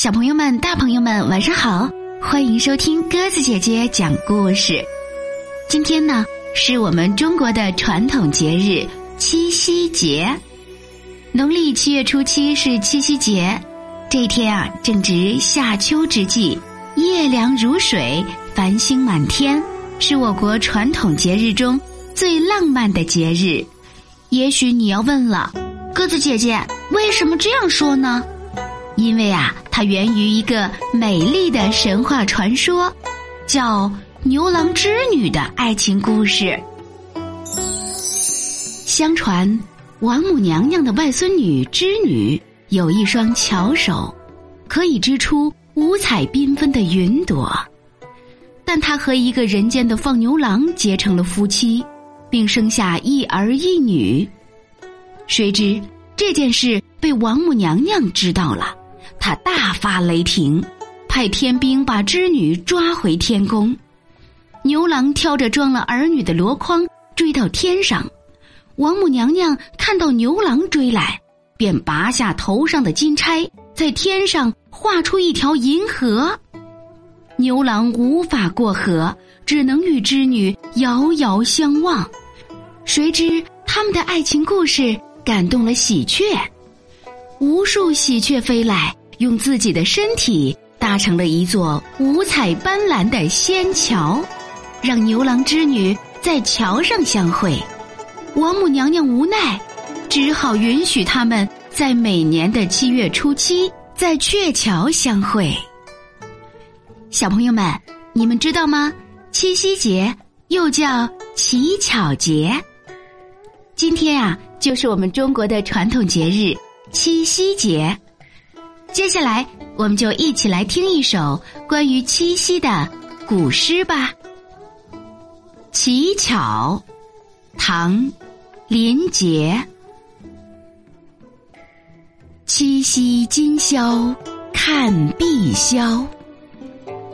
小朋友们、大朋友们，晚上好！欢迎收听鸽子姐姐讲故事。今天呢，是我们中国的传统节日七夕节。农历七月初七是七夕节，这一天啊，正值夏秋之际，夜凉如水，繁星满天，是我国传统节日中最浪漫的节日。也许你要问了，鸽子姐姐，为什么这样说呢？因为啊，它源于一个美丽的神话传说，叫牛郎织女的爱情故事。相传，王母娘娘的外孙女织女有一双巧手，可以织出五彩缤纷的云朵。但她和一个人间的放牛郎结成了夫妻，并生下一儿一女。谁知这件事被王母娘娘知道了。他大发雷霆，派天兵把织女抓回天宫。牛郎挑着装了儿女的箩筐追到天上，王母娘娘看到牛郎追来，便拔下头上的金钗，在天上画出一条银河。牛郎无法过河，只能与织女遥遥相望。谁知他们的爱情故事感动了喜鹊，无数喜鹊飞来。用自己的身体搭成了一座五彩斑斓的仙桥，让牛郎织女在桥上相会。王母娘娘无奈，只好允许他们在每年的七月初七在鹊桥相会。小朋友们，你们知道吗？七夕节又叫乞巧节。今天啊，就是我们中国的传统节日七夕节。接下来，我们就一起来听一首关于七夕的古诗吧。《乞巧》，唐·林杰。七夕今宵看碧霄，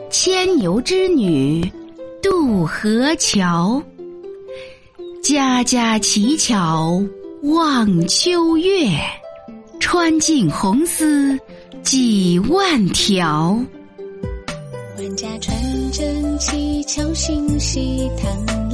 牵牛织女渡河桥。家家乞巧望秋月，穿尽红丝。几万条，万家传真乞巧，心系探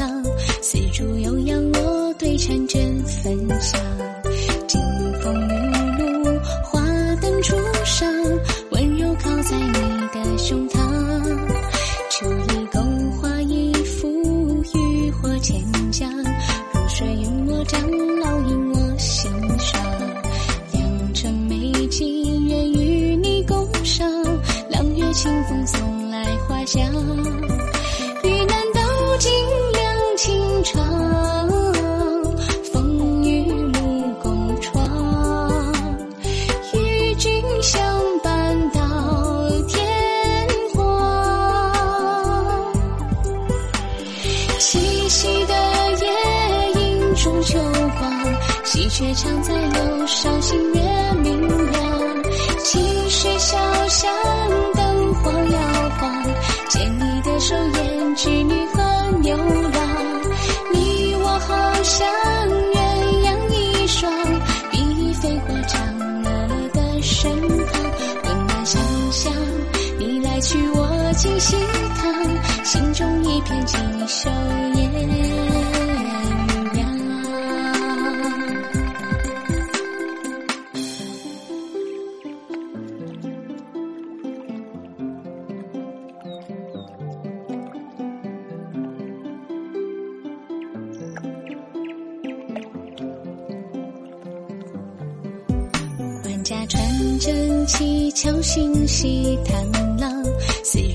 来花香，遇难道尽两情长，风雨路共闯，与君相伴到天荒。七夕的夜映中秋光，喜鹊常在楼上，星月明亮，情绪潇湘。片锦绣艳。家传真乞巧，心系探郎，丝竹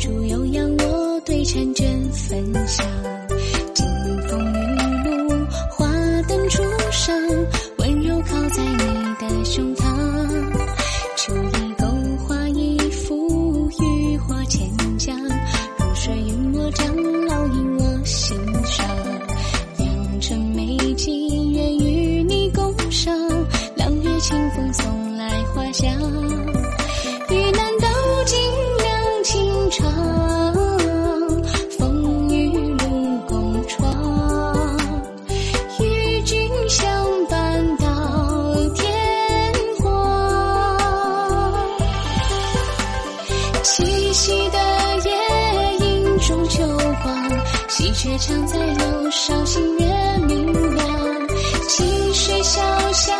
却常在柳梢，新月明亮。清水小巷，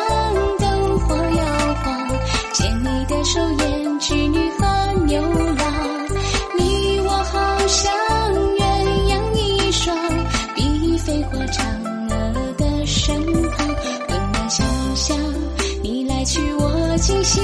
灯火摇晃，牵你的手，胭织女和牛郎。你我好像鸳鸯一双，比飞过嫦娥的身旁。温暖馨香，你来去我惊喜，